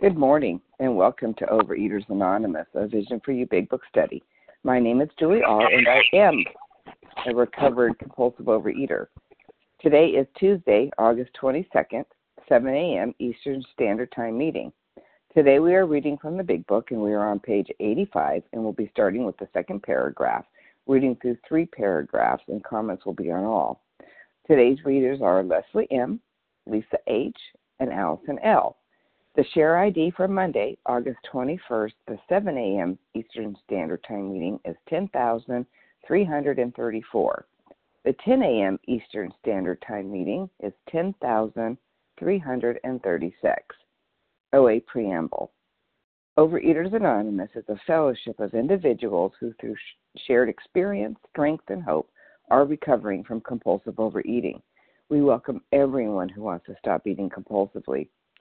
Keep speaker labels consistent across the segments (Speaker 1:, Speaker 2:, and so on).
Speaker 1: Good morning, and welcome to Overeaters Anonymous, a Vision for You Big Book study. My name is Julie All, and I am a recovered compulsive overeater. Today is Tuesday, August 22nd, 7 a.m. Eastern Standard Time meeting. Today we are reading from the Big Book, and we are on page 85, and we'll be starting with the second paragraph, reading through three paragraphs, and comments will be on all. Today's readers are Leslie M., Lisa H., and Allison L. The share ID for Monday, August 21st, the 7 a.m. Eastern Standard Time meeting is 10,334. The 10 a.m. Eastern Standard Time meeting is 10,336. OA Preamble Overeaters Anonymous is a fellowship of individuals who, through shared experience, strength, and hope, are recovering from compulsive overeating. We welcome everyone who wants to stop eating compulsively.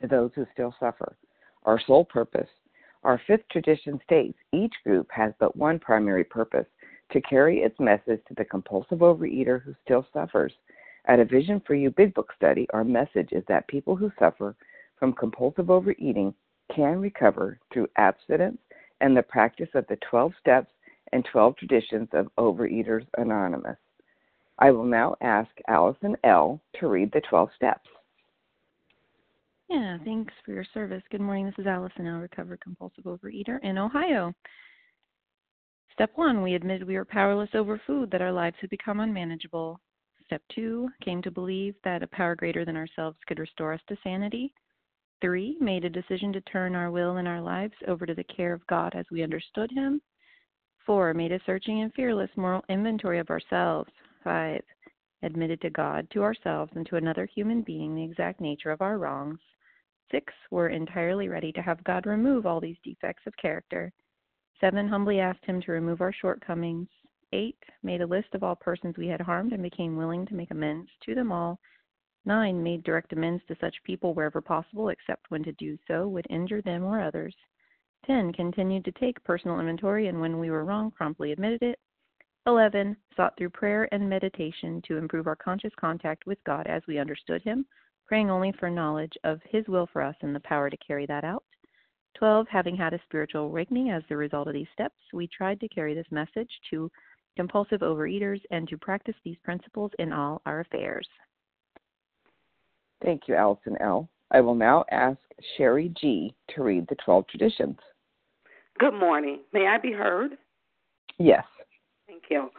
Speaker 1: to those who still suffer. Our sole purpose. Our fifth tradition states each group has but one primary purpose to carry its message to the compulsive overeater who still suffers. At a Vision for You Big Book study, our message is that people who suffer from compulsive overeating can recover through abstinence and the practice of the 12 steps and 12 traditions of Overeaters Anonymous. I will now ask Allison L. to read the 12 steps.
Speaker 2: Yeah, thanks for your service. Good morning. This is Allison L., recovered compulsive overeater in Ohio. Step one, we admitted we were powerless over food, that our lives had become unmanageable. Step two, came to believe that a power greater than ourselves could restore us to sanity. Three, made a decision to turn our will and our lives over to the care of God as we understood Him. Four, made a searching and fearless moral inventory of ourselves. Five, admitted to God, to ourselves, and to another human being the exact nature of our wrongs. Six, were entirely ready to have God remove all these defects of character. Seven, humbly asked Him to remove our shortcomings. Eight, made a list of all persons we had harmed and became willing to make amends to them all. Nine, made direct amends to such people wherever possible, except when to do so would injure them or others. Ten, continued to take personal inventory and when we were wrong, promptly admitted it. 11. Sought through prayer and meditation to improve our conscious contact with God as we understood Him, praying only for knowledge of His will for us and the power to carry that out. 12. Having had a spiritual awakening as the result of these steps, we tried to carry this message to compulsive overeaters and to practice these principles in all our affairs.
Speaker 1: Thank you, Allison L. I will now ask Sherry G. to read the 12 traditions.
Speaker 3: Good morning. May I be heard?
Speaker 1: Yes.
Speaker 3: Thank you.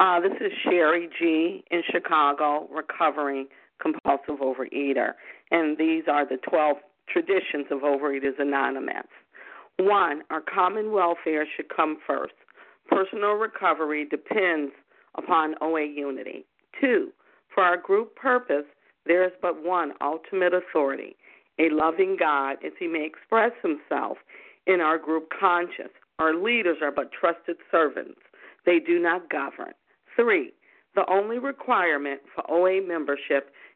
Speaker 3: Uh, this is Sherry G. in Chicago, recovering compulsive overeater. And these are the 12 traditions of Overeaters Anonymous. One, our common welfare should come first. Personal recovery depends upon OA unity. Two, for our group purpose, there is but one ultimate authority, a loving God as he may express himself in our group conscience. Our leaders are but trusted servants, they do not govern. Three, the only requirement for OA membership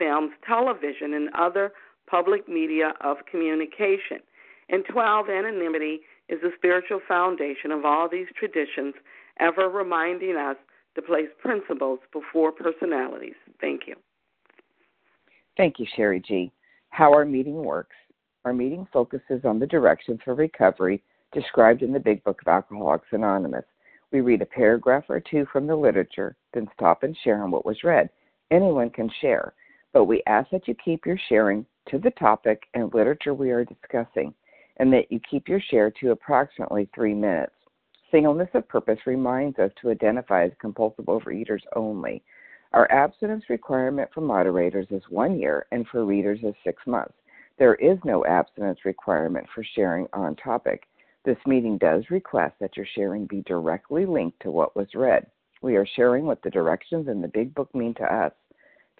Speaker 3: films, television, and other public media of communication. And 12. Anonymity is the spiritual foundation of all these traditions, ever reminding us to place principles before personalities. Thank you.
Speaker 1: Thank you, Sherry G. How our meeting works. Our meeting focuses on the directions for recovery described in the Big Book of Alcoholics Anonymous. We read a paragraph or two from the literature, then stop and share on what was read. Anyone can share, but we ask that you keep your sharing to the topic and literature we are discussing, and that you keep your share to approximately three minutes. Singleness of purpose reminds us to identify as compulsive overeaters only. Our abstinence requirement for moderators is one year and for readers is six months. There is no abstinence requirement for sharing on topic. This meeting does request that your sharing be directly linked to what was read. We are sharing what the directions in the Big Book mean to us.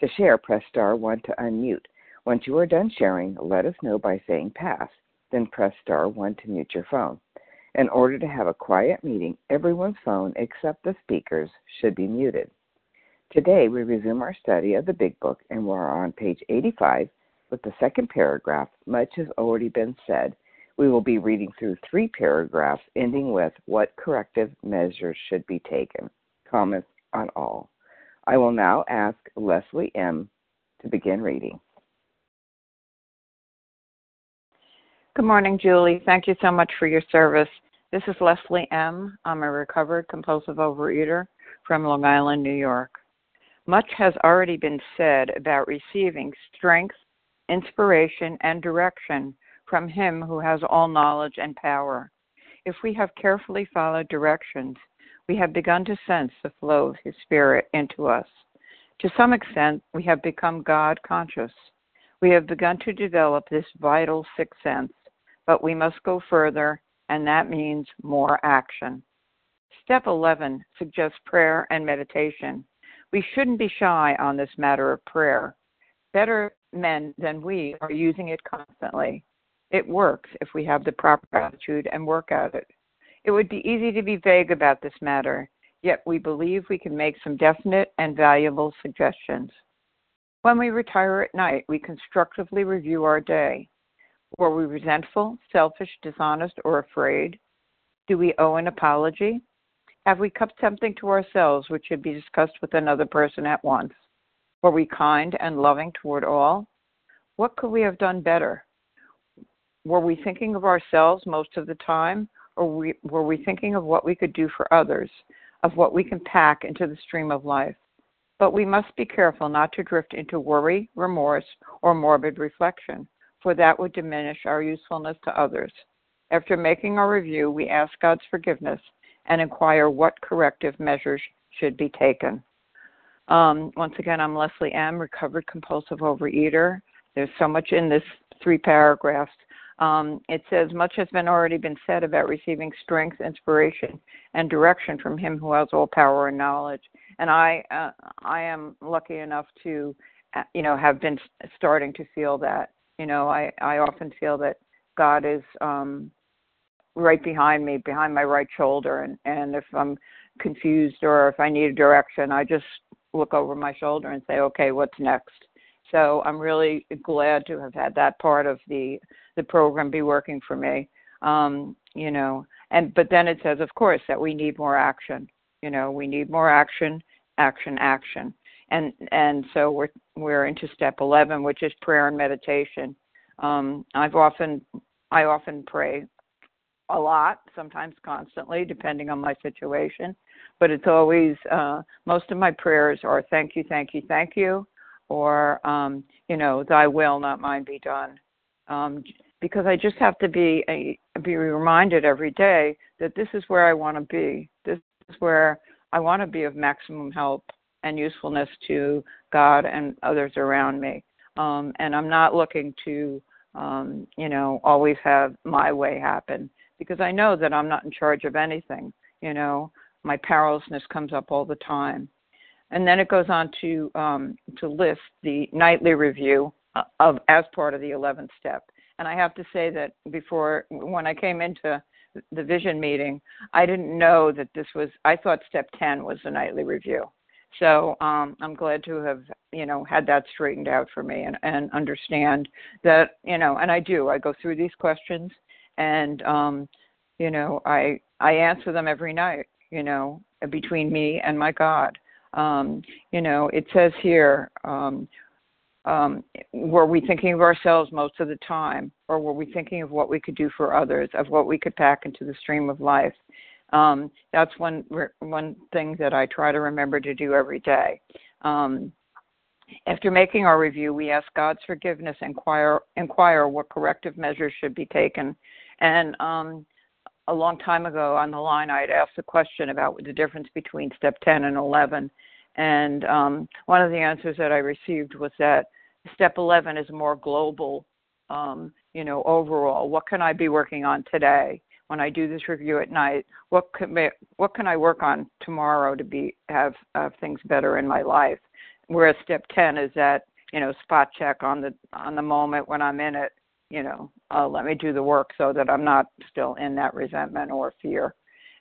Speaker 1: To share, press star 1 to unmute. Once you are done sharing, let us know by saying pass, then press star 1 to mute your phone. In order to have a quiet meeting, everyone's phone except the speaker's should be muted. Today, we resume our study of the Big Book and we're on page 85 with the second paragraph. Much has already been said. We will be reading through three paragraphs ending with what corrective measures should be taken. Comments on all. I will now ask Leslie M. to begin reading.
Speaker 4: Good morning, Julie. Thank you so much for your service. This is Leslie M. I'm a recovered compulsive overeater from Long Island, New York. Much has already been said about receiving strength, inspiration, and direction from Him who has all knowledge and power. If we have carefully followed directions, we have begun to sense the flow of His Spirit into us. To some extent, we have become God conscious. We have begun to develop this vital sixth sense but we must go further, and that means more action. Step 11 suggests prayer and meditation. We shouldn't be shy on this matter of prayer. Better men than we are using it constantly. It works if we have the proper attitude and work at it. It would be easy to be vague about this matter, yet we believe we can make some definite and valuable suggestions. When we retire at night, we constructively review our day. Were we resentful, selfish, dishonest, or afraid? Do we owe an apology? Have we kept something to ourselves which should be discussed with another person at once? Were we kind and loving toward all? What could we have done better? Were we thinking of ourselves most of the time, or were we thinking of what we could do for others, of what we can pack into the stream of life? But we must be careful not to drift into worry, remorse, or morbid reflection for that would diminish our usefulness to others. After making our review, we ask God's forgiveness and inquire what corrective measures should be taken. Um, once again, I'm Leslie M., recovered compulsive overeater. There's so much in this three paragraphs. Um, it says, Much has been already been said about receiving strength, inspiration, and direction from Him who has all power and knowledge. And I, uh, I am lucky enough to, uh, you know, have been starting to feel that. You know, I I often feel that God is um right behind me, behind my right shoulder, and and if I'm confused or if I need a direction, I just look over my shoulder and say, okay, what's next? So I'm really glad to have had that part of the the program be working for me. Um, you know, and but then it says, of course, that we need more action. You know, we need more action, action, action and and so we're we're into step 11 which is prayer and meditation um, i've often i often pray a lot sometimes constantly depending on my situation but it's always uh, most of my prayers are thank you thank you thank you or um, you know thy will not mine be done um, because i just have to be a, be reminded every day that this is where i want to be this is where i want to be of maximum help and usefulness to God and others around me. Um, and I'm not looking to, um, you know, always have my way happen because I know that I'm not in charge of anything. You know, my powerlessness comes up all the time. And then it goes on to um, to list the nightly review uh, of as part of the 11th step. And I have to say that before, when I came into the vision meeting, I didn't know that this was. I thought step 10 was the nightly review. So um, I'm glad to have you know had that straightened out for me and, and understand that you know. And I do. I go through these questions, and um, you know I I answer them every night. You know between me and my God. Um, you know it says here. Um, um, were we thinking of ourselves most of the time, or were we thinking of what we could do for others, of what we could pack into the stream of life? Um, that's one one thing that I try to remember to do every day. Um, after making our review, we ask God's forgiveness, inquire inquire what corrective measures should be taken, and um, a long time ago on the line, I had asked a question about the difference between step 10 and 11, and um, one of the answers that I received was that step 11 is more global, um, you know, overall. What can I be working on today? when I do this review at night, what can what can I work on tomorrow to be have, have things better in my life? Whereas step ten is that you know spot check on the on the moment when I'm in it. You know, uh, let me do the work so that I'm not still in that resentment or fear.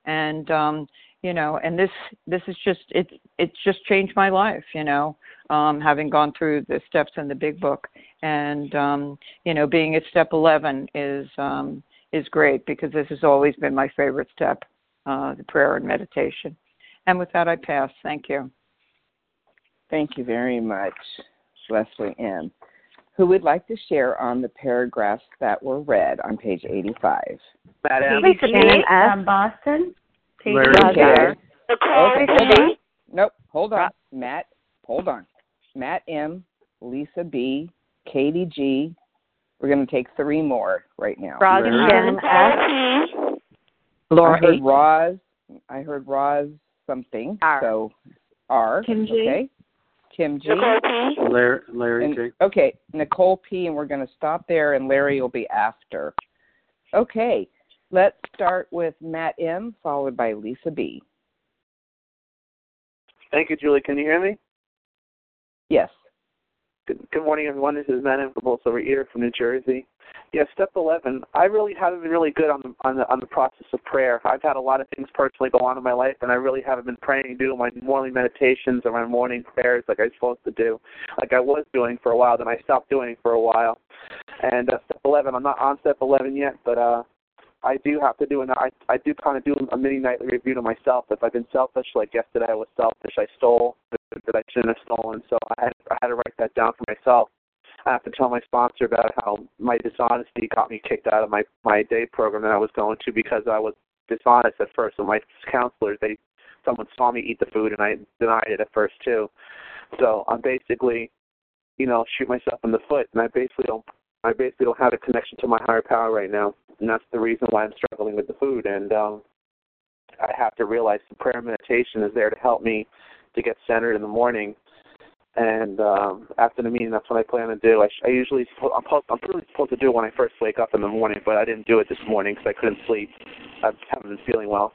Speaker 4: And um, you know, and this this is just it's it's just changed my life. You know, um, having gone through the steps in the big book, and um, you know, being at step eleven is um, is great because this has always been my favorite step, uh, the prayer and meditation. And with that, I pass. Thank you.
Speaker 1: Thank you very much, Leslie M. Who would like to share on the paragraphs that were read on page 85?
Speaker 5: Madam. Lisa B. from Boston.
Speaker 1: Page okay. Okay, hold on. Nope, hold on. Matt, hold on. Matt M., Lisa B., Katie G., we're going to take three more right now.
Speaker 5: Roz and Shannon
Speaker 1: S. Laura I heard Roz. I heard Roz something.
Speaker 5: R.
Speaker 1: So R.
Speaker 5: Kim G.
Speaker 1: Okay. Kim G.
Speaker 3: Nicole P.
Speaker 6: Larry, Larry
Speaker 1: and,
Speaker 6: J.
Speaker 1: Okay, Nicole P. And we're going to stop there, and Larry will be after. Okay, let's start with Matt M. Followed by Lisa B.
Speaker 6: Thank you, Julie. Can you hear me?
Speaker 1: Yes.
Speaker 6: Good, good morning, everyone. This is Matt Impulse over here from New Jersey. Yeah, step 11. I really haven't been really good on the on the on the process of prayer. I've had a lot of things personally go on in my life, and I really haven't been praying, doing my morning meditations or my morning prayers like I'm supposed to do, like I was doing for a while. Then I stopped doing for a while. And uh, step 11. I'm not on step 11 yet, but uh, I do have to do an I I do kind of do a mini nightly review to myself. If I've been selfish, like yesterday I was selfish, I stole that I shouldn't have stolen. So I had I had to write that down for myself. I have to tell my sponsor about how my dishonesty got me kicked out of my my day program that I was going to because I was dishonest at first. So my counselors, they someone saw me eat the food and I denied it at first too. So I'm basically, you know, shoot myself in the foot, and I basically don't I basically don't have a connection to my higher power right now, and that's the reason why I'm struggling with the food. And um, I have to realize the prayer meditation is there to help me to get centered in the morning. And um, after the meeting, that's what I plan to do. I, I usually I'm, supposed, I'm really supposed to do it when I first wake up in the morning, but I didn't do it this morning because I couldn't sleep. I haven't been feeling well.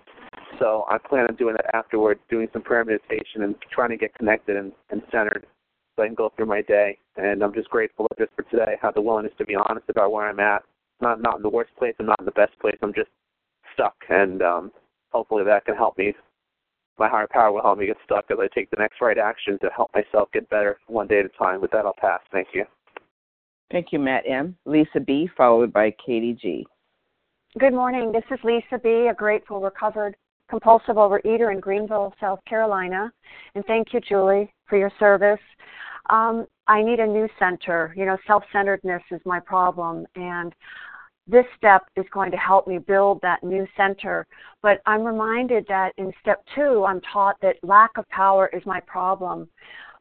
Speaker 6: So I plan on doing that afterward, doing some prayer meditation and trying to get connected and, and centered so I can go through my day. And I'm just grateful just for today. I have the willingness to be honest about where I'm at. Not not in the worst place I'm not in the best place. I'm just stuck, and um, hopefully that can help me. My higher power will help me get stuck as I take the next right action to help myself get better one day at a time. With that, I'll pass. Thank you.
Speaker 1: Thank you, Matt M. Lisa B. Followed by Katie G.
Speaker 7: Good morning. This is Lisa B., a grateful recovered compulsive overeater in Greenville, South Carolina. And thank you, Julie, for your service um, I need a new center. You know, self centeredness is my problem. And this step is going to help me build that new center. But I'm reminded that in step two, I'm taught that lack of power is my problem.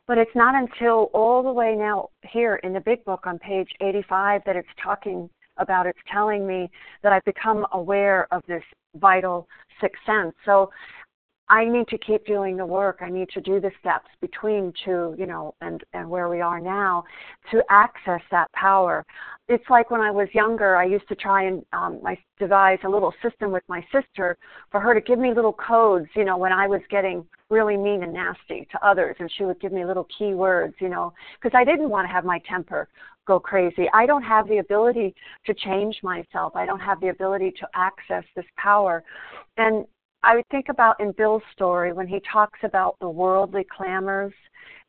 Speaker 7: But it's not until all the way now here in the big book on page 85 that it's talking about, it's telling me that I've become aware of this vital sixth sense. So I need to keep doing the work. I need to do the steps between two, you know, and and where we are now to access that power. It's like when I was younger, I used to try and um, I devise a little system with my sister for her to give me little codes, you know, when I was getting really mean and nasty to others, and she would give me little key words, you know, because I didn't want to have my temper go crazy. I don't have the ability to change myself. I don't have the ability to access this power. And I would think about in Bill's story when he talks about the worldly clamors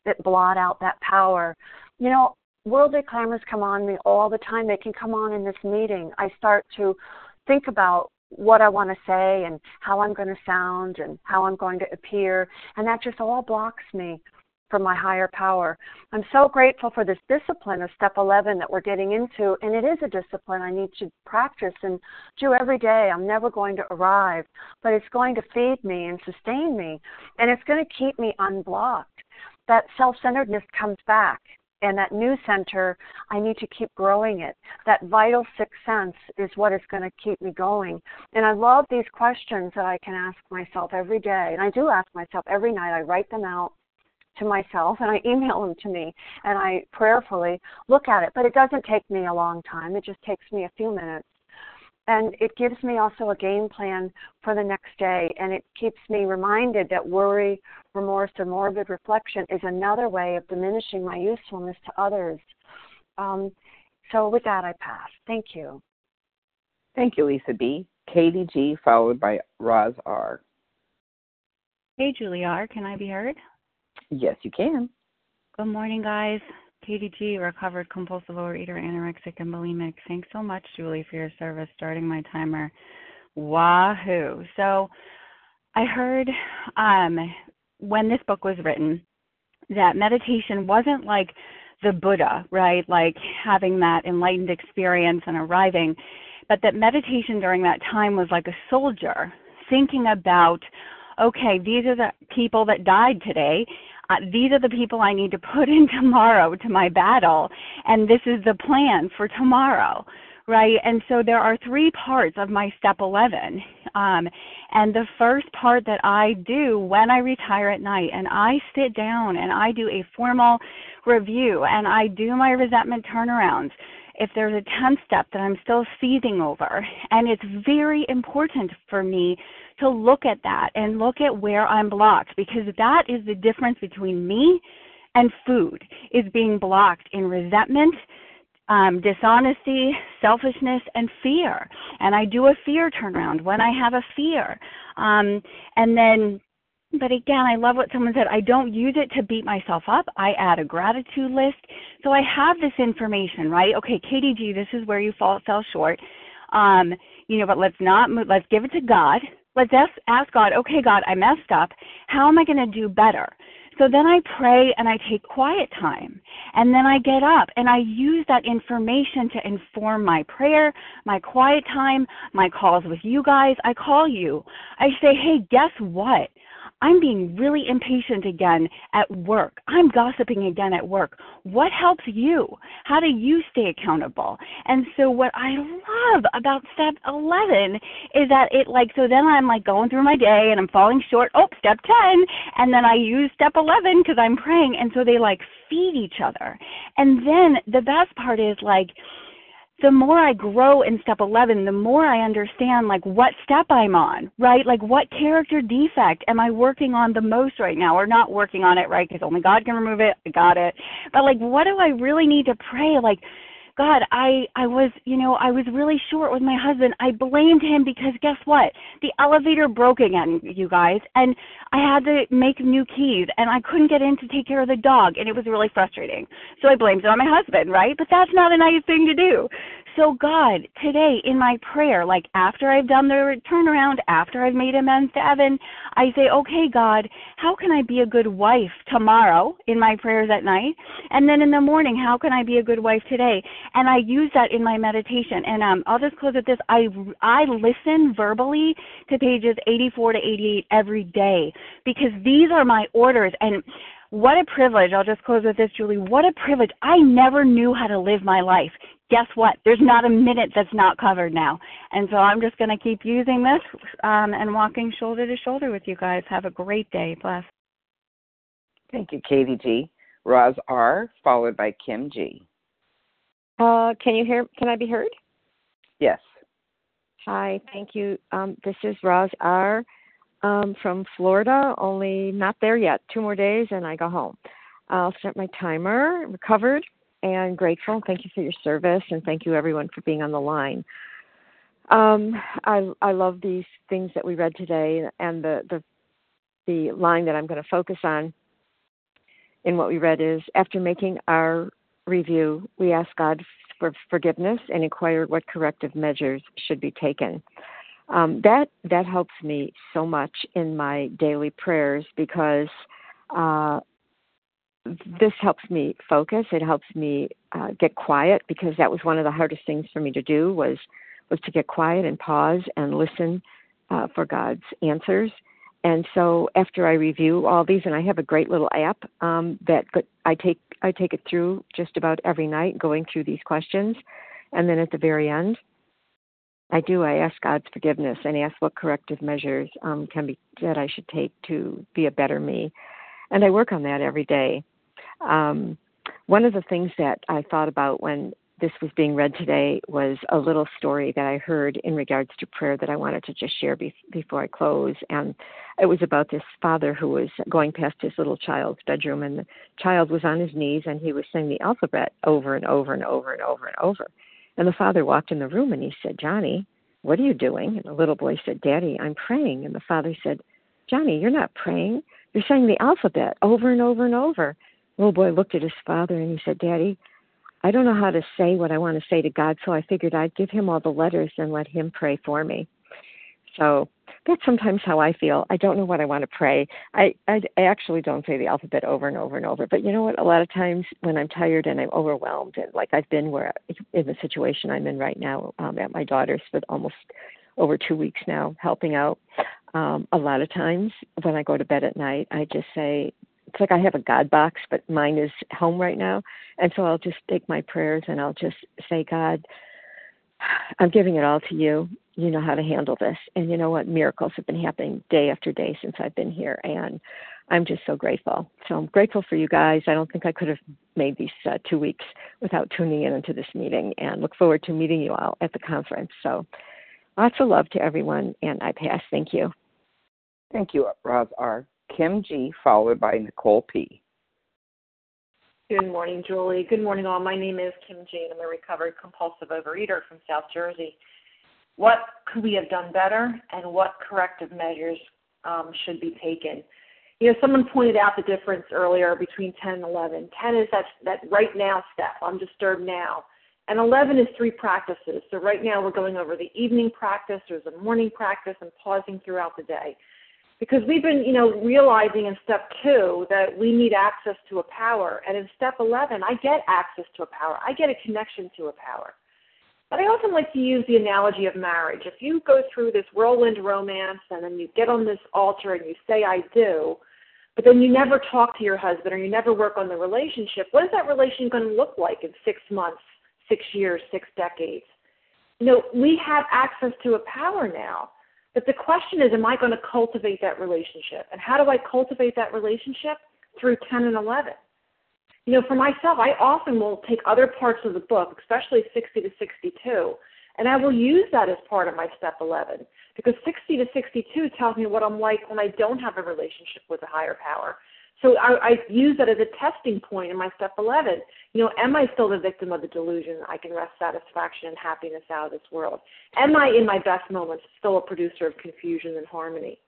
Speaker 7: that blot out that power. You know, worldly clamors come on me all the time. They can come on in this meeting. I start to think about what I want to say and how I'm going to sound and how I'm going to appear, and that just all blocks me from my higher power. I'm so grateful for this discipline of step 11 that we're getting into, and it is a discipline I need to practice and do every day. I'm never going to arrive, but it's going to feed me and sustain me, and it's going to keep me unblocked. That self centeredness comes back. And that new center, I need to keep growing it. That vital sixth sense is what is going to keep me going. And I love these questions that I can ask myself every day. And I do ask myself every night. I write them out to myself and I email them to me and I prayerfully look at it. But it doesn't take me a long time, it just takes me a few minutes. And it gives me also a game plan for the next day, and it keeps me reminded that worry, remorse, and morbid reflection is another way of diminishing my usefulness to others. Um, so, with that, I pass. Thank you.
Speaker 1: Thank you, Lisa B. Katie G, followed by Roz R.
Speaker 8: Hey, Julie R. Can I be heard?
Speaker 1: Yes, you can.
Speaker 8: Good morning, guys. Katie G, recovered compulsive overeater, anorexic, and bulimic. Thanks so much, Julie, for your service. Starting my timer. Wahoo! So, I heard um, when this book was written that meditation wasn't like the Buddha, right? Like having that enlightened experience and arriving, but that meditation during that time was like a soldier thinking about okay, these are the people that died today uh, these are the people I need to put in tomorrow to my battle, and this is the plan for tomorrow, right? And so there are three parts of my step 11. Um, and the first part that I do when I retire at night, and I sit down and I do a formal review and I do my resentment turnarounds if there's a 10th step that I'm still seething over. And it's very important for me to look at that and look at where I'm blocked because that is the difference between me and food is being blocked in resentment, um, dishonesty, selfishness, and fear. And I do a fear turnaround when I have a fear. Um, and then but again, I love what someone said. I don't use it to beat myself up. I add a gratitude list. So I have this information, right? Okay, Katie G, this is where you fall fell short. Um, you know, but let's not move, let's give it to God. Let's ask, ask God, okay, God, I messed up. How am I going to do better? So then I pray and I take quiet time. And then I get up and I use that information to inform my prayer, my quiet time, my calls with you guys. I call you. I say, hey, guess what? I'm being really impatient again at work. I'm gossiping again at work. What helps you? How do you stay accountable? And so what I love about step 11 is that it like so then I'm like going through my day and I'm falling short. Oh, step 10 and then I use step 11 cuz I'm praying and so they like feed each other. And then the best part is like the more I grow in step 11, the more I understand like what step I'm on, right? Like what character defect am I working on the most right now or not working on it, right? Because only God can remove it. I got it. But like, what do I really need to pray? Like, God, I I was, you know, I was really short with my husband. I blamed him because guess what? The elevator broke again, you guys, and I had to make new keys and I couldn't get in to take care of the dog and it was really frustrating. So I blamed it on my husband, right? But that's not a nice thing to do. So, God, today in my prayer, like after I've done the turnaround, after I've made amends to Evan, I say, okay, God, how can I be a good wife tomorrow in my prayers at night? And then in the morning, how can I be a good wife today? And I use that in my meditation. And um, I'll just close with this. I, I listen verbally to pages 84 to 88 every day because these are my orders. And what a privilege. I'll just close with this, Julie. What a privilege. I never knew how to live my life. Guess what? There's not a minute that's not covered now. And so I'm just going to keep using this um, and walking shoulder to shoulder with you guys. Have a great day. Bless.
Speaker 1: Thank you, Katie G. Roz R, followed by Kim G.
Speaker 9: Uh, can you hear? Can I be heard?
Speaker 1: Yes.
Speaker 9: Hi, thank you. Um, this is Roz R. Um, from Florida. Only not there yet. Two more days and I go home. I'll set my timer. Recovered and grateful. Thank you for your service and thank you everyone for being on the line. Um, I I love these things that we read today and the the the line that I'm going to focus on in what we read is after making our review, we ask God for forgiveness and inquired what corrective measures should be taken. Um, that that helps me so much in my daily prayers because uh, this helps me focus. It helps me uh, get quiet because that was one of the hardest things for me to do was was to get quiet and pause and listen uh, for God's answers. And so after I review all these, and I have a great little app um, that I take I take it through just about every night, going through these questions, and then at the very end, I do I ask God's forgiveness and ask what corrective measures um, can be that I should take to be a better me, and I work on that every day. Um, one of the things that I thought about when this was being read today was a little story that I heard in regards to prayer that I wanted to just share be- before I close. And it was about this father who was going past his little child's bedroom, and the child was on his knees and he was saying the alphabet over and over and over and over and over. And the father walked in the room and he said, Johnny, what are you doing? And the little boy said, Daddy, I'm praying. And the father said, Johnny, you're not praying. You're saying the alphabet over and over and over. Little boy looked at his father and he said, Daddy, I don't know how to say what I want to say to God, so I figured I'd give him all the letters and let him pray for me. So that's sometimes how I feel. I don't know what I want to pray. I, I I actually don't say the alphabet over and over and over. But you know what? A lot of times when I'm tired and I'm overwhelmed, and like I've been where in the situation I'm in right now um, at my daughter's for almost over two weeks now, helping out. Um, a lot of times when I go to bed at night, I just say it's like I have a God box, but mine is home right now. And so I'll just take my prayers and I'll just say, God, I'm giving it all to you. You know how to handle this. And you know what? Miracles have been happening day after day since I've been here. And I'm just so grateful. So I'm grateful for you guys. I don't think I could have made these uh, two weeks without tuning in into this meeting and look forward to meeting you all at the conference. So lots of love to everyone. And I pass. Thank you.
Speaker 1: Thank you, Roz R. Kim G, followed by Nicole P.
Speaker 10: Good morning, Julie. Good morning, all. My name is Kim G, and I'm a recovered compulsive overeater from South Jersey. What could we have done better, and what corrective measures um, should be taken? You know, someone pointed out the difference earlier between 10 and 11. 10 is that, that right now step, I'm disturbed now. And 11 is three practices. So right now we're going over the evening practice, there's a morning practice, and pausing throughout the day because we've been, you know, realizing in step two that we need access to a power. And in step 11, I get access to a power. I get a connection to a power. But I often like to use the analogy of marriage. If you go through this whirlwind romance and then you get on this altar and you say, I do, but then you never talk to your husband or you never work on the relationship, what is that relationship going to look like in six months, six years, six decades? You know, we have access to a power now but the question is, am I going to cultivate that relationship? And how do I cultivate that relationship? Through 10 and 11. You know, for myself, I often will take other parts of the book, especially 60 to 62, and I will use that as part of my step 11 because 60 to 62 tells me what I'm like when I don't have a relationship with a higher power. So I, I use that as a testing point in my step 11. You know, am I still the victim of the delusion I can wrest satisfaction and happiness out of this world? Am I, in my best moments, still a producer of confusion and harmony?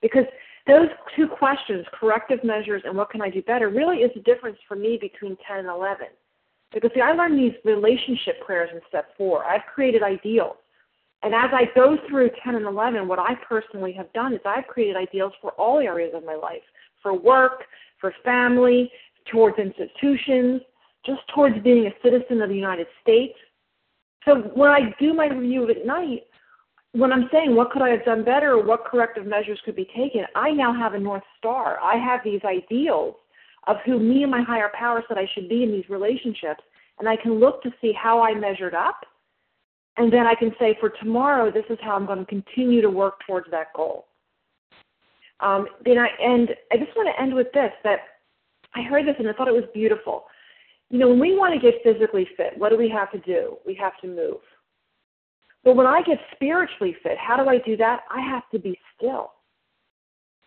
Speaker 10: Because those two questions, corrective measures and what can I do better, really is the difference for me between 10 and 11. Because see, I learned these relationship prayers in step four. I've created ideals. And as I go through 10 and 11, what I personally have done is I've created ideals for all areas of my life for work, for family, towards institutions, just towards being a citizen of the United States. So when I do my review at night, when I'm saying what could I have done better or what corrective measures could be taken, I now have a North Star. I have these ideals of who me and my higher power said I should be in these relationships. and I can look to see how I measured up. And then I can say, for tomorrow, this is how I'm going to continue to work towards that goal. Um, and, I, and I just want to end with this that I heard this and I thought it was beautiful. You know, when we want to get physically fit, what do we have to do? We have to move. But when I get spiritually fit, how do I do that? I have to be still.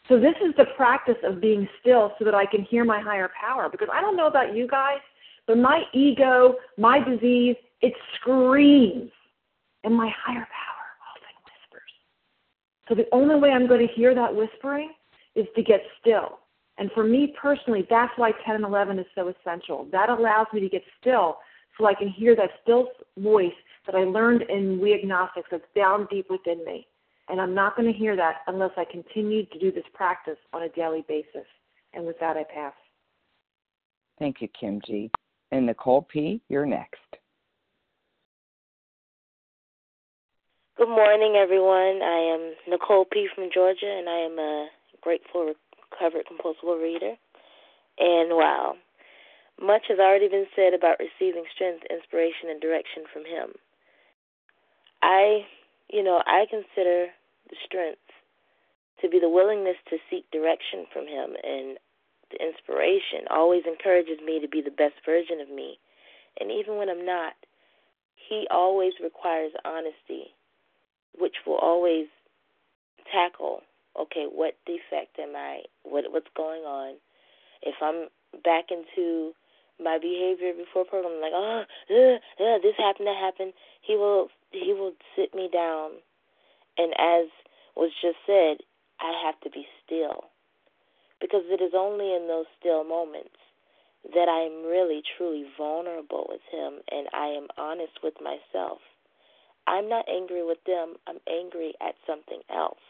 Speaker 10: So this is the practice of being still so that I can hear my higher power. Because I don't know about you guys, but my ego, my disease, it screams. And my higher power. So the only way I'm going to hear that whispering is to get still. And for me personally, that's why 10 and 11 is so essential. That allows me to get still so I can hear that still voice that I learned in We Agnostics that's down deep within me. And I'm not going to hear that unless I continue to do this practice on a daily basis. And with that, I pass.
Speaker 1: Thank you, Kim G. And Nicole P., you're next.
Speaker 11: Good morning, everyone. I am Nicole P. from Georgia, and I am a grateful, recovered compulsive reader. And wow, much has already been said about receiving strength, inspiration, and direction from Him. I, you know, I consider the strength to be the willingness to seek direction from Him, and the inspiration always encourages me to be the best version of me. And even when I'm not, He always requires honesty, which will always tackle okay, what defect am I? What what's going on? If I'm back into my behavior before program, like oh, uh, uh, this happened, that happened. He will he will sit me down, and as was just said, I have to be still, because it is only in those still moments that I am really truly vulnerable with him, and I am honest with myself. I'm not angry with them. I'm angry at something else.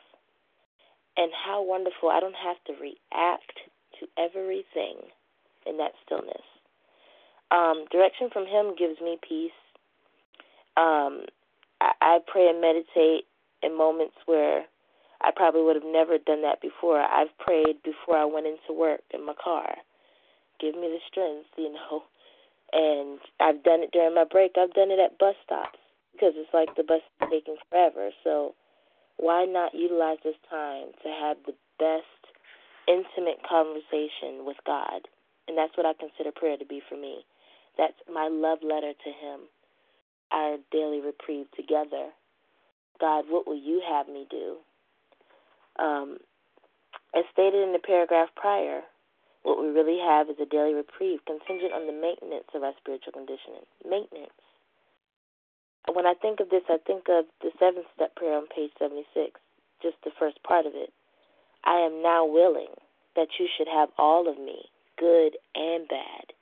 Speaker 11: And how wonderful. I don't have to react to everything in that stillness. Um, direction from Him gives me peace. Um, I, I pray and meditate in moments where I probably would have never done that before. I've prayed before I went into work in my car. Give me the strength, you know. And I've done it during my break. I've done it at bus stops because it's like the bus is taking forever. So why not utilize this time to have the best intimate conversation with God? And that's what I consider prayer to be for me. That's my love letter to Him, our daily reprieve together. God, what will you have me do? Um, as stated in the paragraph prior, what we really have is a daily reprieve contingent on the maintenance of our spiritual conditioning. Maintenance. When I think of this, I think of the seventh step prayer on page 76, just the first part of it. I am now willing that you should have all of me, good and bad.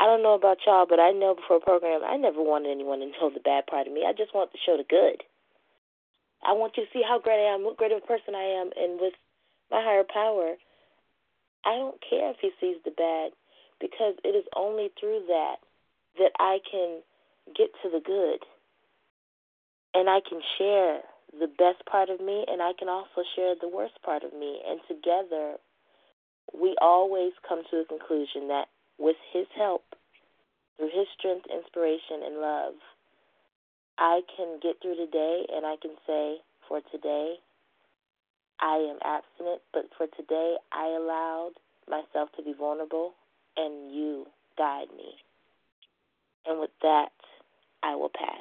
Speaker 11: I don't know about y'all, but I know before a program, I never wanted anyone to know the bad part of me. I just want to show the good. I want you to see how great I am, what great of a person I am, and with my higher power, I don't care if he sees the bad, because it is only through that that I can get to the good, and I can share the best part of me, and I can also share the worst part of me, and together we always come to the conclusion that with His help, through His strength, inspiration, and love, I can get through the day and I can say, for today, I am abstinent, but for today, I allowed myself to be vulnerable, and you guide me. And with that, I will pass.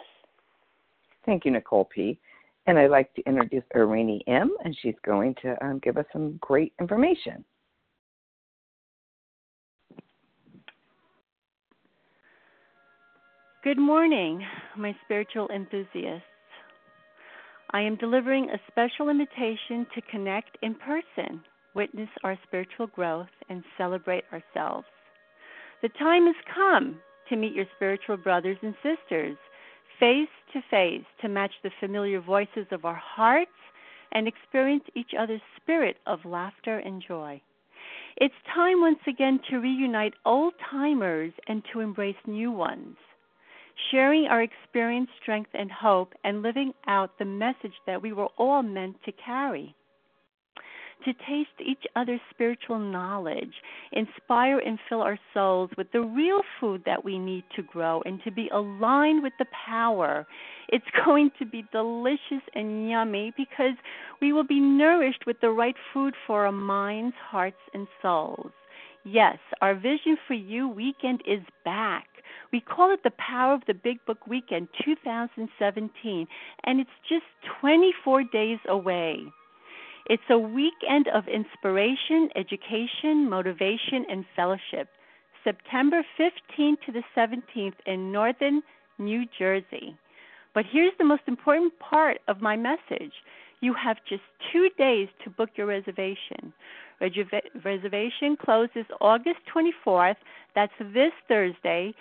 Speaker 1: Thank you, Nicole P. And I'd like to introduce Irene M., and she's going to um, give us some great information.
Speaker 12: Good morning, my spiritual enthusiasts. I am delivering a special invitation to connect in person, witness our spiritual growth, and celebrate ourselves. The time has come to meet your spiritual brothers and sisters face to face to match the familiar voices of our hearts and experience each other's spirit of laughter and joy. It's time once again to reunite old timers and to embrace new ones sharing our experience, strength, and hope, and living out the message that we were all meant to carry. To taste each other's spiritual knowledge, inspire and fill our souls with the real food that we need to grow and to be aligned with the power. It's going to be delicious and yummy because we will be nourished with the right food for our minds, hearts, and souls. Yes, our Vision for You weekend is back. We call it the Power of the Big Book Weekend 2017, and it's just 24 days away. It's a weekend of inspiration, education, motivation, and fellowship. September 15th to the 17th in Northern New Jersey. But here's the most important part of my message you have just two days to book your reservation. Reservation closes August 24th. That's this Thursday.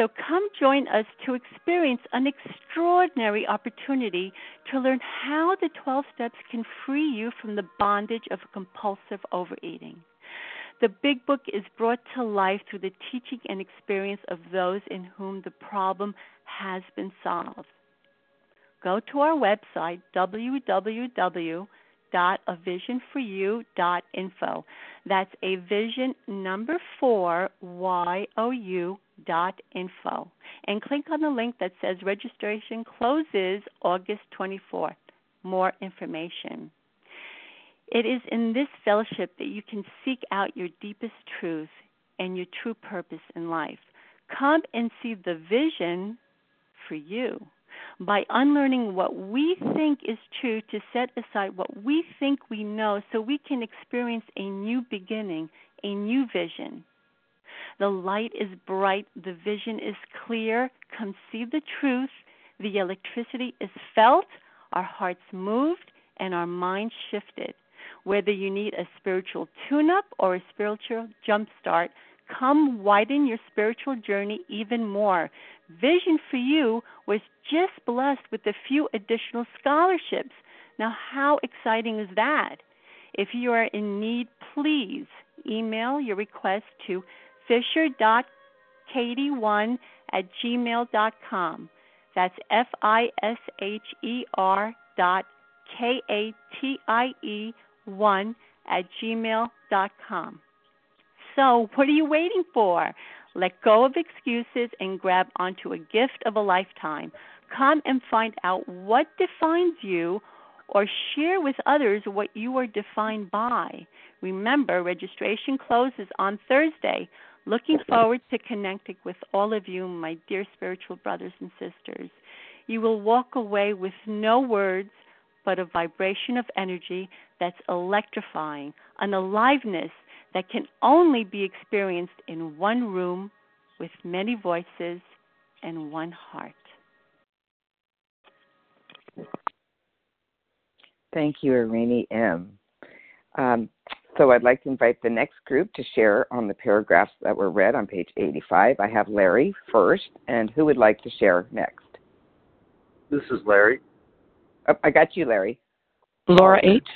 Speaker 12: So come join us to experience an extraordinary opportunity to learn how the 12 steps can free you from the bondage of compulsive overeating. The Big Book is brought to life through the teaching and experience of those in whom the problem has been solved. Go to our website, www.avisionforyou.info. That's a vision number four, Y O U dot info and click on the link that says registration closes August 24th. More information. It is in this fellowship that you can seek out your deepest truth and your true purpose in life. Come and see the vision for you by unlearning what we think is true to set aside what we think we know so we can experience a new beginning, a new vision. The light is bright, the vision is clear. Come see the truth. The electricity is felt, our hearts moved, and our minds shifted. Whether you need a spiritual tune up or a spiritual jump start, come widen your spiritual journey even more. Vision for You was just blessed with a few additional scholarships. Now, how exciting is that? If you are in need, please email your request to fisher.katie1 at gmail.com. That's F I S H E R dot K A T I E 1 at gmail.com. So, what are you waiting for? Let go of excuses and grab onto a gift of a lifetime. Come and find out what defines you or share with others what you are defined by. Remember, registration closes on Thursday. Looking forward to connecting with all of you, my dear spiritual brothers and sisters. You will walk away with no words, but a vibration of energy that's electrifying, an aliveness that can only be experienced in one room with many voices and one heart.
Speaker 1: Thank you, Irene M. Um, so I'd like to invite the next group to share on the paragraphs that were read on page 85. I have Larry first, and who would like to share next?
Speaker 13: This is Larry.
Speaker 1: Oh, I got you, Larry.
Speaker 14: Laura H.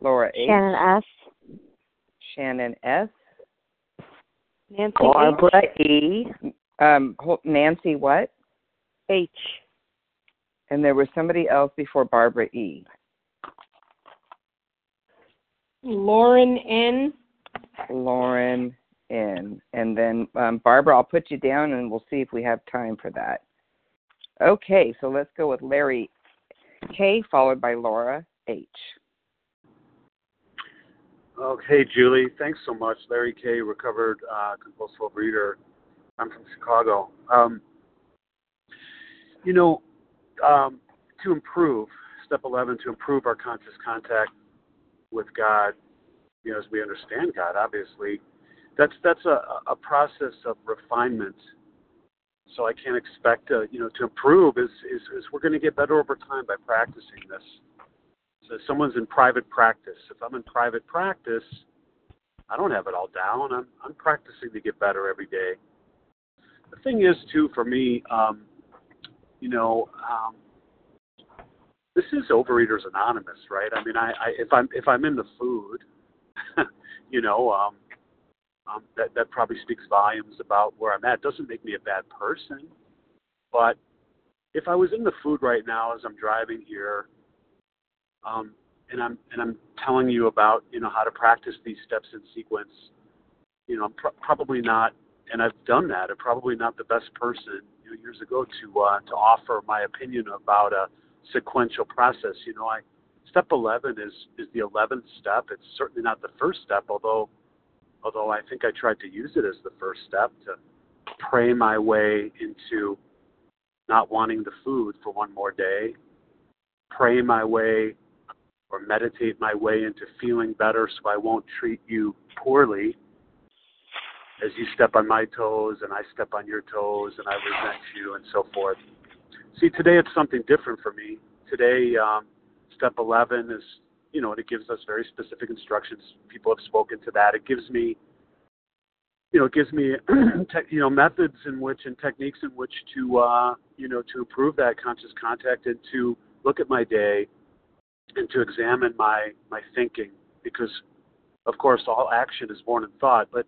Speaker 1: Laura H.
Speaker 15: Shannon S.
Speaker 1: Shannon S.
Speaker 15: Nancy
Speaker 1: Barbara H. E. Um, Nancy what?
Speaker 15: H.
Speaker 1: And there was somebody else before Barbara E.
Speaker 16: Lauren N.
Speaker 1: Lauren N. And then um, Barbara, I'll put you down and we'll see if we have time for that. Okay, so let's go with Larry K, followed by Laura H.
Speaker 13: Okay, Julie, thanks so much. Larry K, recovered uh, compulsive overeater. I'm from Chicago. Um, you know, um, to improve, step 11, to improve our conscious contact with God, you know, as we understand God, obviously, that's that's a, a process of refinement. So I can't expect to, you know, to improve is is, is we're going to get better over time by practicing this. So if someone's in private practice. If I'm in private practice, I don't have it all down. I'm I'm practicing to get better every day. The thing is, too, for me, um, you know, um, this is Overeaters Anonymous, right? I mean, I, I if I'm if I'm in the food, you know, um, um, that that probably speaks volumes about where I'm at. It doesn't make me a bad person, but if I was in the food right now as I'm driving here, um, and I'm and I'm telling you about you know how to practice these steps in sequence, you know, I'm pr- probably not, and I've done that. I'm probably not the best person you know, years ago to uh, to offer my opinion about a sequential process. You know, I step 11 is is the 11th step. It's certainly not the first step, although although I think I tried to use it as the first step to pray my way into not wanting the food for one more day, pray my way or meditate my way into feeling better so I won't treat you poorly as you step on my toes and I step on your toes and I resent you and so forth. See, today it's something different for me. Today, um, step 11 is, you know, it gives us very specific instructions. People have spoken to that. It gives me, you know, it gives me, te- you know, methods in which and techniques in which to, uh, you know, to improve that conscious contact and to look at my day and to examine my my thinking because, of course, all action is born in thought. But,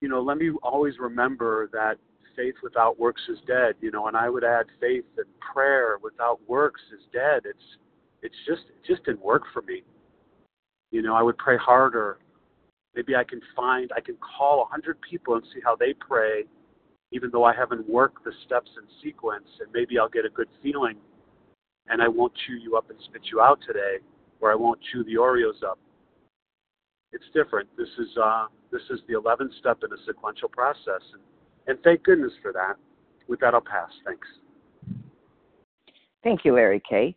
Speaker 13: you know, let me always remember that faith without works is dead. You know, and I would add faith that prayer without works is dead. It's it's just it just didn't work for me. You know, I would pray harder. Maybe I can find I can call a hundred people and see how they pray, even though I haven't worked the steps in sequence, and maybe I'll get a good feeling, and I won't chew you up and spit you out today, or I won't chew the Oreos up. It's different. This is uh, this is the 11th step in a sequential process, and, and thank goodness for that. With that, I'll pass. Thanks.
Speaker 1: Thank you, Larry K.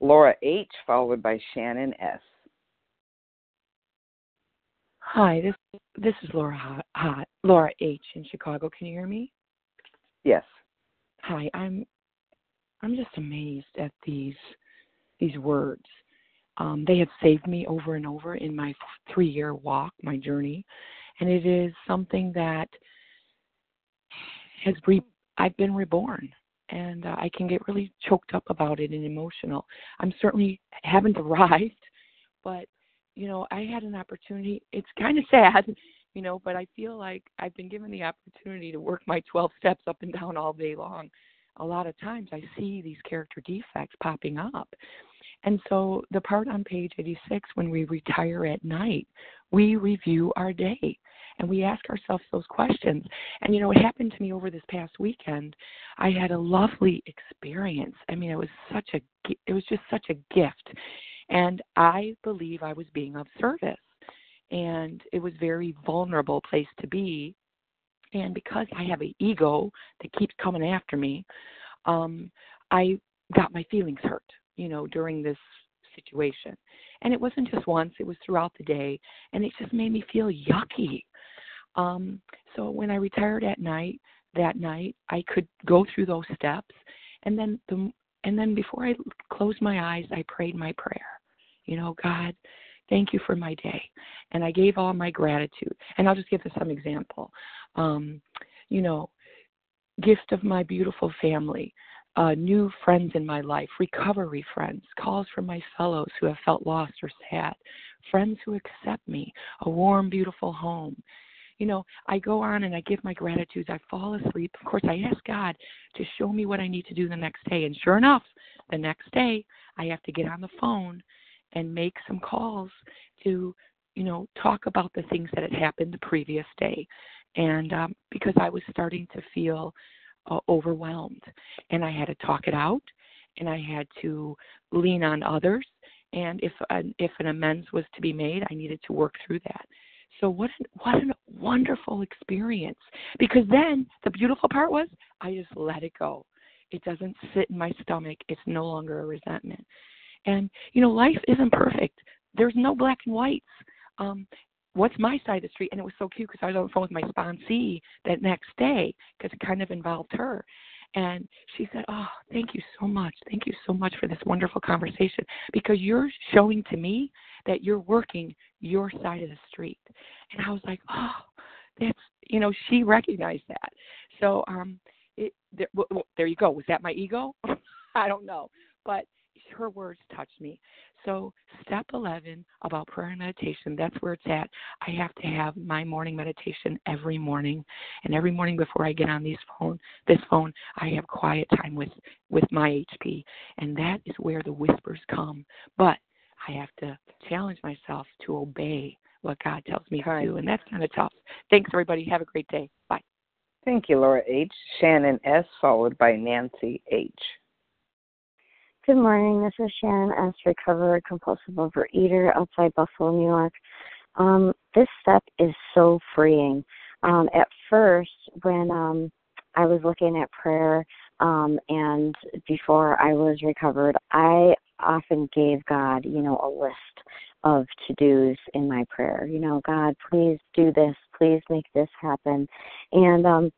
Speaker 1: Laura H., followed by Shannon S.
Speaker 14: Hi, this this is Laura Hot, Hot Laura H. in Chicago. Can you hear me?
Speaker 1: Yes.
Speaker 14: Hi, I'm I'm just amazed at these these words. Um, they have saved me over and over in my three year walk, my journey, and it is something that has re- I've been reborn and uh, I can get really choked up about it and emotional. I'm certainly haven't arrived, but you know, I had an opportunity. It's kind of sad, you know, but I feel like I've been given the opportunity to work my 12 steps up and down all day long. A lot of times I see these character defects popping up. And so the part on page 86 when we retire at night, we review our day and we ask ourselves those questions. And you know, it happened to me over this past weekend. I had a lovely experience. I mean, it was such a it was just such a gift. And I believe I was being of service. And it was very vulnerable place to be. And because I have an ego that keeps coming after me, um, I got my feelings hurt, you know, during this situation. And it wasn't just once, it was throughout the day. And it just made me feel yucky. Um, so when I retired at night, that night, I could go through those steps, and then the and then before I closed my eyes, I prayed my prayer. You know, God, thank you for my day, and I gave all my gratitude. And I'll just give some example. Um, you know, gift of my beautiful family, uh, new friends in my life, recovery friends, calls from my fellows who have felt lost or sad, friends who accept me, a warm, beautiful home, you know, I go on and I give my gratitudes. I fall asleep. Of course, I ask God to show me what I need to do the next day. And sure enough, the next day, I have to get on the phone and make some calls to, you know, talk about the things that had happened the previous day. And um, because I was starting to feel uh, overwhelmed, and I had to talk it out, and I had to lean on others. And if an, if an amends was to be made, I needed to work through that. So what an, what a wonderful experience. Because then the beautiful part was I just let it go. It doesn't sit in my stomach. It's no longer a resentment. And you know, life isn't perfect. There's no black and whites. Um, what's my side of the street? And it was so cute because I was on the phone with my sponsee that next day because it kind of involved her. And she said, Oh, thank you so much. Thank you so much for this wonderful conversation because you're showing to me that you're working your side of the street. And I was like, Oh, that's, you know, she recognized that. So, um, it, there, well, there you go. Was that my ego? I don't know. But her words touched me. So, step 11 about prayer and meditation, that's where it's at. I have to have my morning meditation every morning. And every morning before I get on these phone, this phone, I have quiet time with, with my HP. And that is where the whispers come. But I have to challenge myself to obey what God tells me to do, and that's kind of tough. Thanks, everybody. Have a great day. Bye.
Speaker 1: Thank you, Laura H. Shannon S., followed by Nancy H.
Speaker 17: Good morning. This is Shannon S., recovered compulsive overeater outside Buffalo, New York. Um, this step is so freeing. Um, at first, when um, I was looking at prayer um, and before I was recovered, I often gave God, you know, a list of to dos in my prayer. You know, God, please do this, please make this happen. And um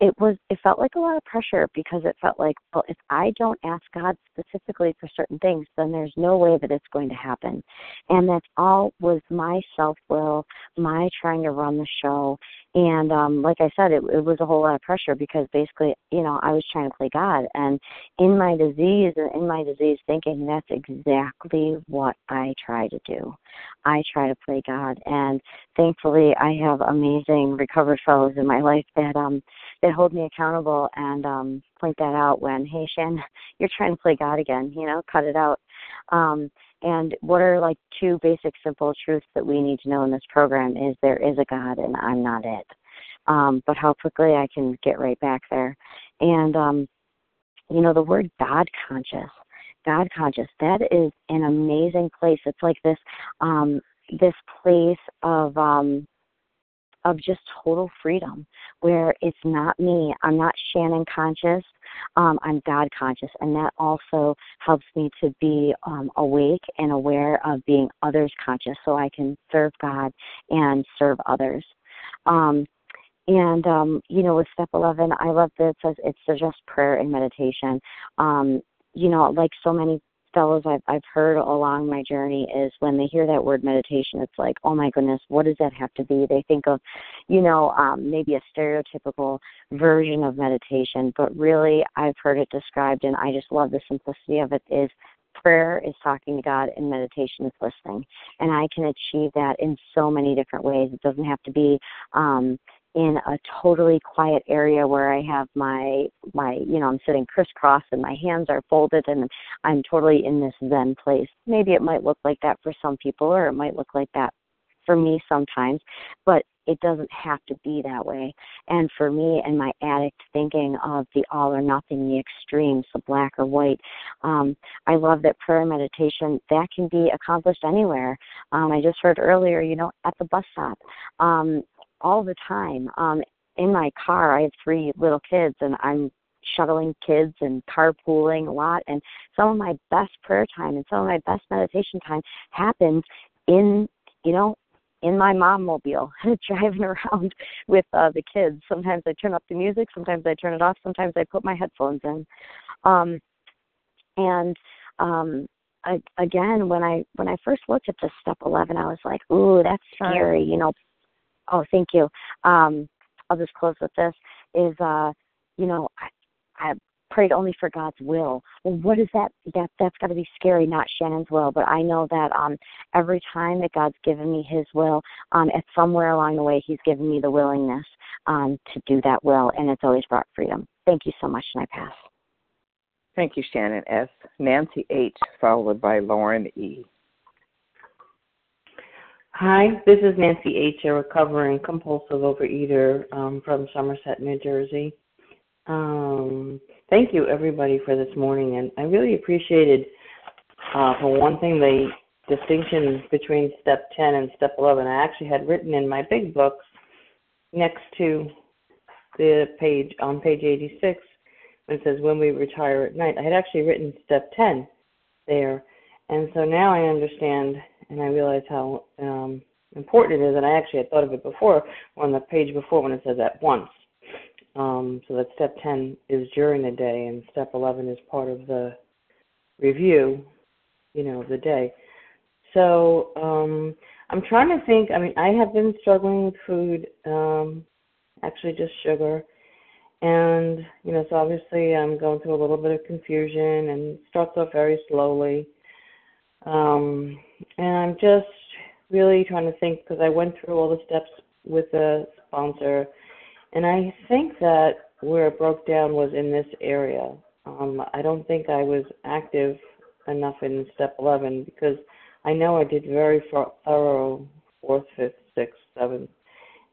Speaker 17: it was it felt like a lot of pressure because it felt like well if i don't ask god specifically for certain things then there's no way that it's going to happen. And that's all was my self will my trying to run the show. And um like i said it, it was a whole lot of pressure because basically you know i was trying to play god. And in my disease and in my disease thinking that's exactly what i try to do. I try to play god. And thankfully i have amazing recovered fellows in my life that um that hold me accountable and um point that out when hey shan you're trying to play god again you know cut it out. Um and what are like two basic simple truths that we need to know in this program is there is a god and i'm not it. Um but how quickly i can get right back there. And um you know the word god conscious god conscious that is an amazing place. It's like this um this place of um of just total freedom where it's not me. I'm not Shannon conscious. Um, I'm God conscious. And that also helps me to be um, awake and aware of being others conscious so I can serve God and serve others. Um, and um, you know, with step eleven, I love that it says it's just prayer and meditation. Um, you know, like so many fellows I've I've heard along my journey is when they hear that word meditation, it's like, oh my goodness, what does that have to be? They think of, you know, um, maybe a stereotypical version of meditation, but really I've heard it described, and I just love the simplicity of it. Is prayer is talking to God and meditation is listening. And I can achieve that in so many different ways. It doesn't have to be um in a totally quiet area where I have my my you know I'm sitting crisscross and my hands are folded and I'm totally in this zen place. Maybe it might look like that for some people or it might look like that for me sometimes, but it doesn't have to be that way. And for me and my addict thinking of the all or nothing, the extremes, the black or white, um, I love that prayer and meditation that can be accomplished anywhere. Um, I just heard earlier, you know, at the bus stop. Um, all the time. Um, in my car, I have three little kids, and I'm shuttling kids and carpooling a lot. And some of my best prayer time and some of my best meditation time happens in, you know, in my mom mobile, driving around with uh, the kids. Sometimes I turn up the music, sometimes I turn it off, sometimes I put my headphones in. Um, and um, I, again, when I when I first looked at this step 11, I was like, "Ooh, that's scary," you know, Oh, thank you. Um, I'll just close with this. Is uh, you know, I, I prayed only for God's will. Well, what is that? That that's got to be scary, not Shannon's will. But I know that um, every time that God's given me His will, um, somewhere along the way, He's given me the willingness um, to do that will, and it's always brought freedom. Thank you so much, and I pass.
Speaker 1: Thank you, Shannon S. Nancy H. Followed by Lauren E.
Speaker 5: Hi, this is Nancy H., a recovering compulsive overeater um, from Somerset, New Jersey. Um, thank you, everybody, for this morning. And I really appreciated, uh, for one thing, the distinction between step 10 and step 11. I actually had written in my big books next to the page, on page 86, when it says when we retire at night. I had actually written step 10 there. And so now I understand and I realize how um, important it is. And I actually had thought of it before on the page before when it says at once. Um, so that step 10 is during the day, and step 11 is part of the review, you know, of the day. So um, I'm trying to think. I mean, I have been struggling with food, um, actually just sugar, and you know, so obviously I'm going through a little bit of confusion, and starts off very slowly. Um, and I'm just really trying to think because I went through all the steps with the sponsor, and I think that where it broke down was in this area. Um, I don't think I was active enough in step 11 because I know I did very thorough fourth, fifth, sixth, seventh,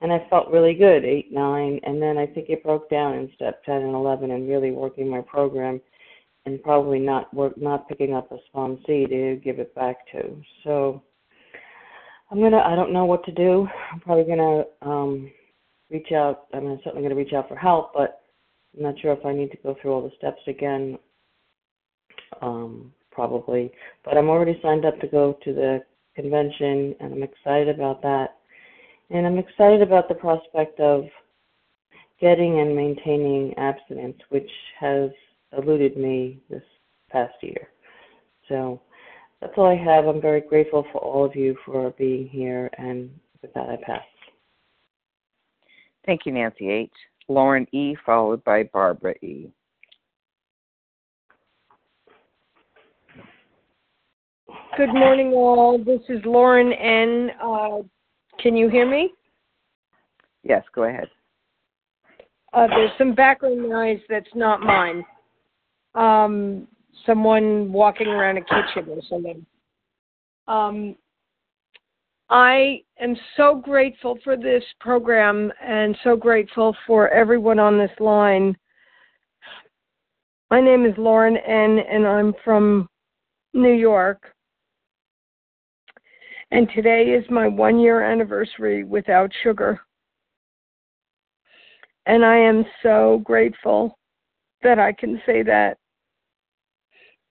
Speaker 5: and I felt really good eight, nine, and then I think it broke down in step ten and eleven, and really working my program, and probably not work, not picking up a sponsee to give it back to. So I'm gonna. I don't know what to do. I'm probably gonna um, reach out. I'm certainly gonna reach out for help, but I'm not sure if I need to go through all the steps again. Um, probably, but I'm already signed up to go to the convention, and I'm excited about that. And I'm excited about the prospect of getting and maintaining abstinence, which has eluded me this past year. So that's all I have. I'm very grateful for all of you for being here, and with that, I pass.
Speaker 1: Thank you, Nancy H. Lauren E., followed by Barbara E.
Speaker 16: Good morning, all. This is Lauren N. Uh, can you hear me?
Speaker 1: Yes, go ahead.
Speaker 16: Uh, there's some background noise that's not mine. Um, someone walking around a kitchen or something. Um, I am so grateful for this program and so grateful for everyone on this line. My name is Lauren N., and I'm from New York. And today is my one year anniversary without sugar. And I am so grateful that I can say that.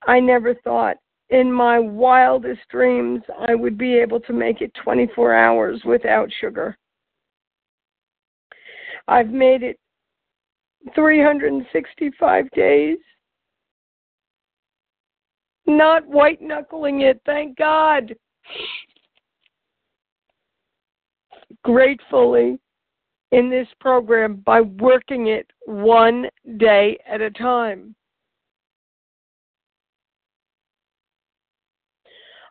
Speaker 16: I never thought in my wildest dreams I would be able to make it 24 hours without sugar. I've made it 365 days. Not white knuckling it, thank God. Gratefully in this program by working it one day at a time.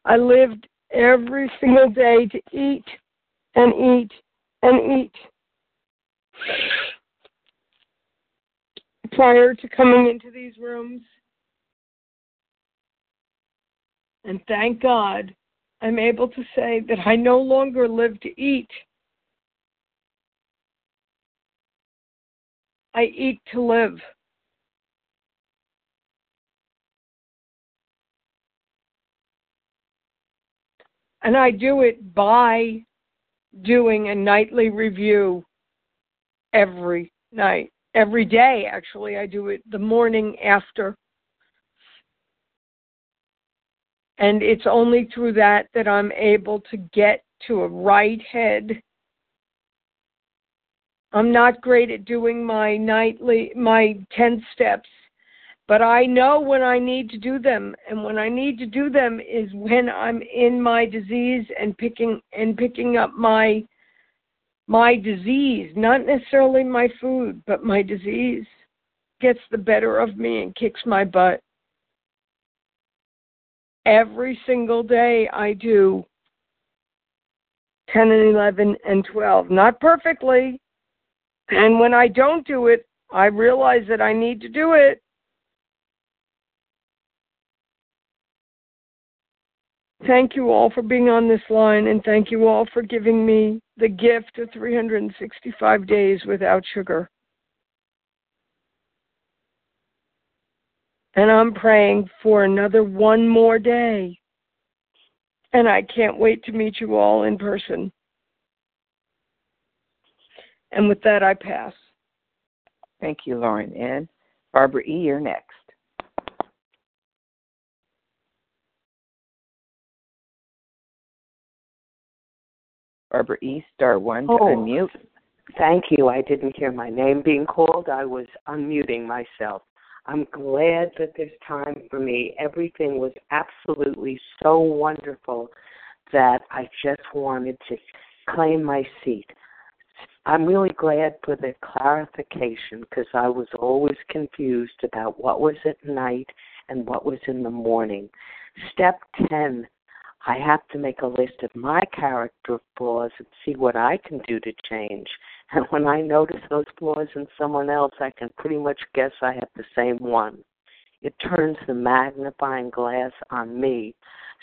Speaker 16: I lived every single day to eat and eat and eat. Prior to coming into these rooms, and thank God I'm able to say that I no longer live to eat. I eat to live. And I do it by doing a nightly review every night. Every day, actually. I do it the morning after. And it's only through that that I'm able to get to a right head. I'm not great at doing my nightly, my 10 steps but I know when I need to do them, and when I need to do them is when I'm in my disease and picking and picking up my my disease, not necessarily my food, but my disease gets the better of me and kicks my butt. Every single day I do 10 and 11 and 12. Not perfectly. And when I don't do it, I realize that I need to do it. Thank you all for being on this line, and thank you all for giving me the gift of 365 days without sugar. And I'm praying for another one more day. And I can't wait to meet you all in person. And with that, I pass.
Speaker 1: Thank you, Lauren. And Barbara E., you're next. Barbara E. Star one to
Speaker 18: oh,
Speaker 1: unmute.
Speaker 18: Thank you. I didn't hear my name being called. I was unmuting myself. I'm glad that there's time for me. Everything was absolutely so wonderful that I just wanted to claim my seat. I'm really glad for the clarification because I was always confused about what was at night and what was in the morning. Step 10 I have to make a list of my character flaws and see what I can do to change. And when I notice those flaws in someone else, I can pretty much guess I have the same one. It turns the magnifying glass on me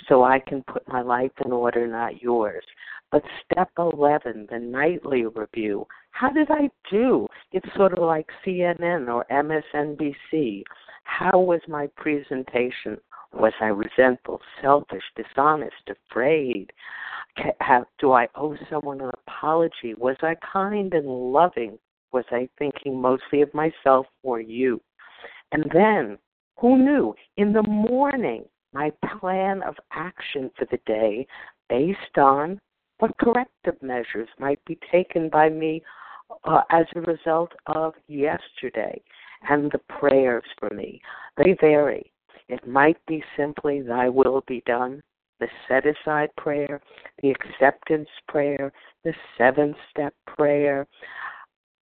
Speaker 18: so I can put my life in order, not yours. But step 11, the nightly review. How did I do? It's sort of like CNN or MSNBC. How was my presentation? Was I resentful, selfish, dishonest, afraid? Have, do I owe someone an apology? Was I kind and loving? Was I thinking mostly of myself or you? And then, who knew? In the morning, my plan of action for the day based on what corrective measures might be taken by me uh, as a result of yesterday and the prayers for me. They vary. It might be simply, Thy will be done, the set aside prayer, the acceptance prayer, the seven step prayer,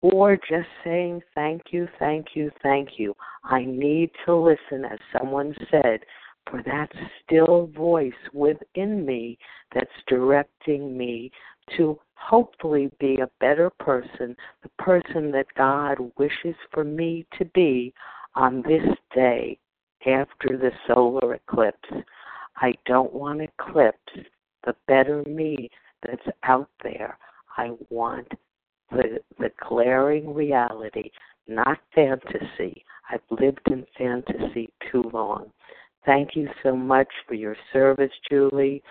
Speaker 18: or just saying thank you, thank you, thank you. I need to listen, as someone said, for that still voice within me that's directing me to hopefully be a better person, the person that God wishes for me to be on this day after the solar eclipse. I don't want eclipse the better me that's out there. I want the the glaring reality, not fantasy. I've lived in fantasy too long. Thank you so much for your service, Julie,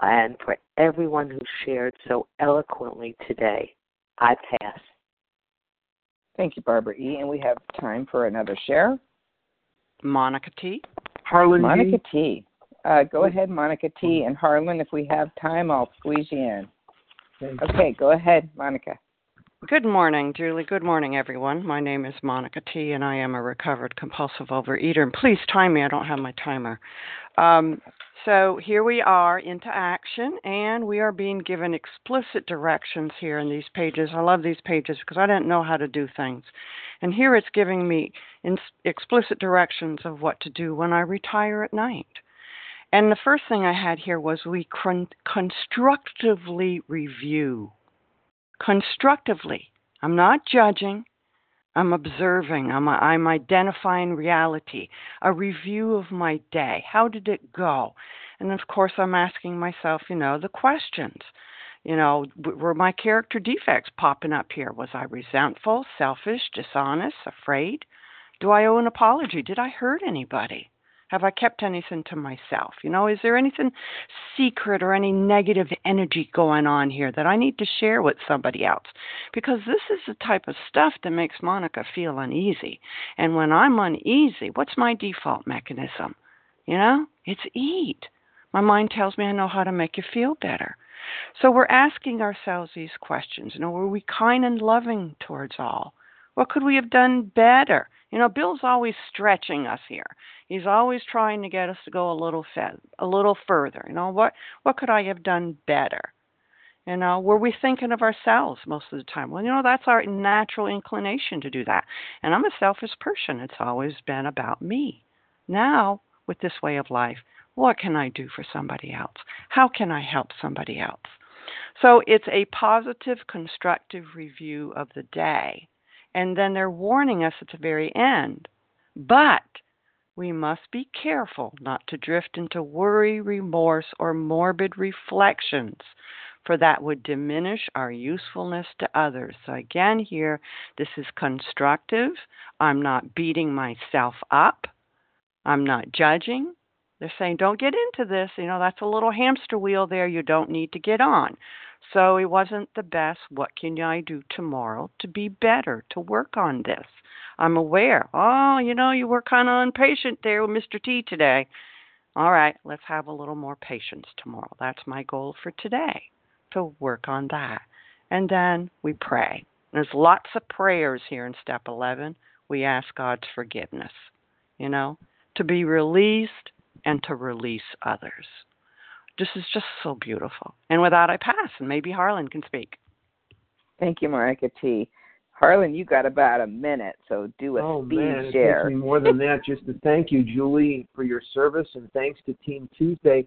Speaker 18: and for everyone who shared so eloquently today. I pass.
Speaker 1: Thank you, Barbara E. And we have time for another share.
Speaker 19: Monica T.
Speaker 1: Harlan Monica T. T. Uh, go ahead, Monica T. And Harlan, if we have time, I'll squeeze you in. Okay, go ahead, Monica.
Speaker 19: Good morning, Julie. Good morning, everyone. My name is Monica T, and I am a recovered compulsive overeater. And please time me, I don't have my timer. Um, so here we are into action, and we are being given explicit directions here in these pages. I love these pages because I didn't know how to do things. And here it's giving me explicit directions of what to do when I retire at night. And the first thing I had here was we con- constructively review constructively. I'm not judging. I'm observing. I'm, I'm identifying reality, a review of my day. How did it go? And of course, I'm asking myself, you know, the questions. You know, were my character defects popping up here? Was I resentful, selfish, dishonest, afraid? Do I owe an apology? Did I hurt anybody? Have I kept anything to myself? You know, is there anything secret or any negative energy going on here that I need to share with somebody else? Because this is the type of stuff that makes Monica feel uneasy. And when I'm uneasy, what's my default mechanism? You know, it's eat. My mind tells me I know how to make you feel better. So we're asking ourselves these questions. You know, were we kind and loving towards all? What could we have done better? You know, Bill's always stretching us here. He's always trying to get us to go a little fe- a little further. You know, what what could I have done better? You know, were we thinking of ourselves most of the time? Well, you know, that's our natural inclination to do that. And I'm a selfish person. It's always been about me. Now, with this way of life, what can I do for somebody else? How can I help somebody else? So it's a positive, constructive review of the day and then they're warning us at the very end. But we must be careful not to drift into worry, remorse, or morbid reflections, for that would diminish our usefulness to others. So, again, here, this is constructive. I'm not beating myself up, I'm not judging. They're saying, don't get into this. You know, that's a little hamster wheel there you don't need to get on. So it wasn't the best. What can I do tomorrow to be better, to work on this? I'm aware. Oh, you know, you were kind of impatient there with Mr. T today. All right, let's have a little more patience tomorrow. That's my goal for today, to work on that. And then we pray. There's lots of prayers here in step 11. We ask God's forgiveness, you know, to be released and to release others. This is just so beautiful. And with that, I pass, and maybe Harlan can speak.
Speaker 1: Thank you, Monica T. Harlan, you got about a minute, so do a
Speaker 20: oh,
Speaker 1: speed
Speaker 20: man,
Speaker 1: share.
Speaker 20: It takes me more than that just to thank you, Julie, for your service, and thanks to Team Tuesday.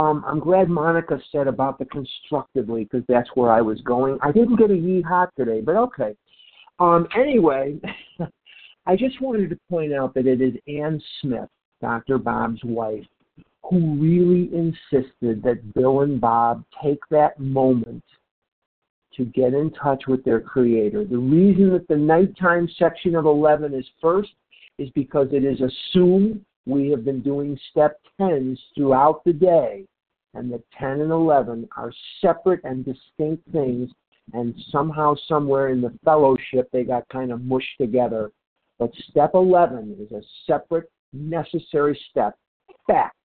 Speaker 20: Um, I'm glad Monica said about the constructively because that's where I was going. I didn't get a yeehaw today, but okay. Um, anyway, I just wanted to point out that it is Anne Smith, Dr. Bob's wife, who really insisted that Bill and Bob take that moment to get in touch with their Creator. The reason that the nighttime section of 11 is first is because it is assumed we have been doing step 10s throughout the day, and the 10 and 11 are separate and distinct things, and somehow, somewhere in the fellowship, they got kind of mushed together. But step 11 is a separate, necessary step. Fact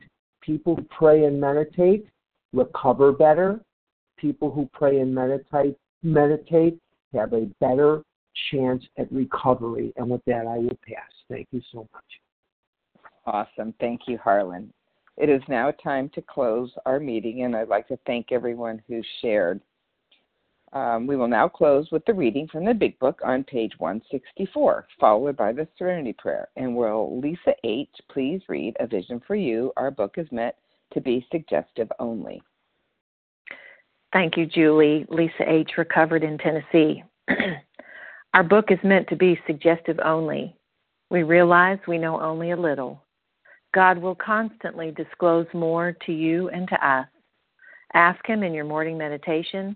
Speaker 20: people who pray and meditate recover better. People who pray and meditate meditate have a better chance at recovery. And with that, I will pass. Thank you so much.
Speaker 1: Awesome. Thank you, Harlan. It is now time to close our meeting, and I'd like to thank everyone who shared. Um, we will now close with the reading from the Big Book on page 164, followed by the Serenity Prayer. And will Lisa H. please read A Vision for You? Our book is meant to be suggestive only.
Speaker 21: Thank you, Julie. Lisa H., recovered in Tennessee. Our book is meant to be suggestive only. We realize we know only a little. God will constantly disclose more to you and to us. Ask Him in your morning meditation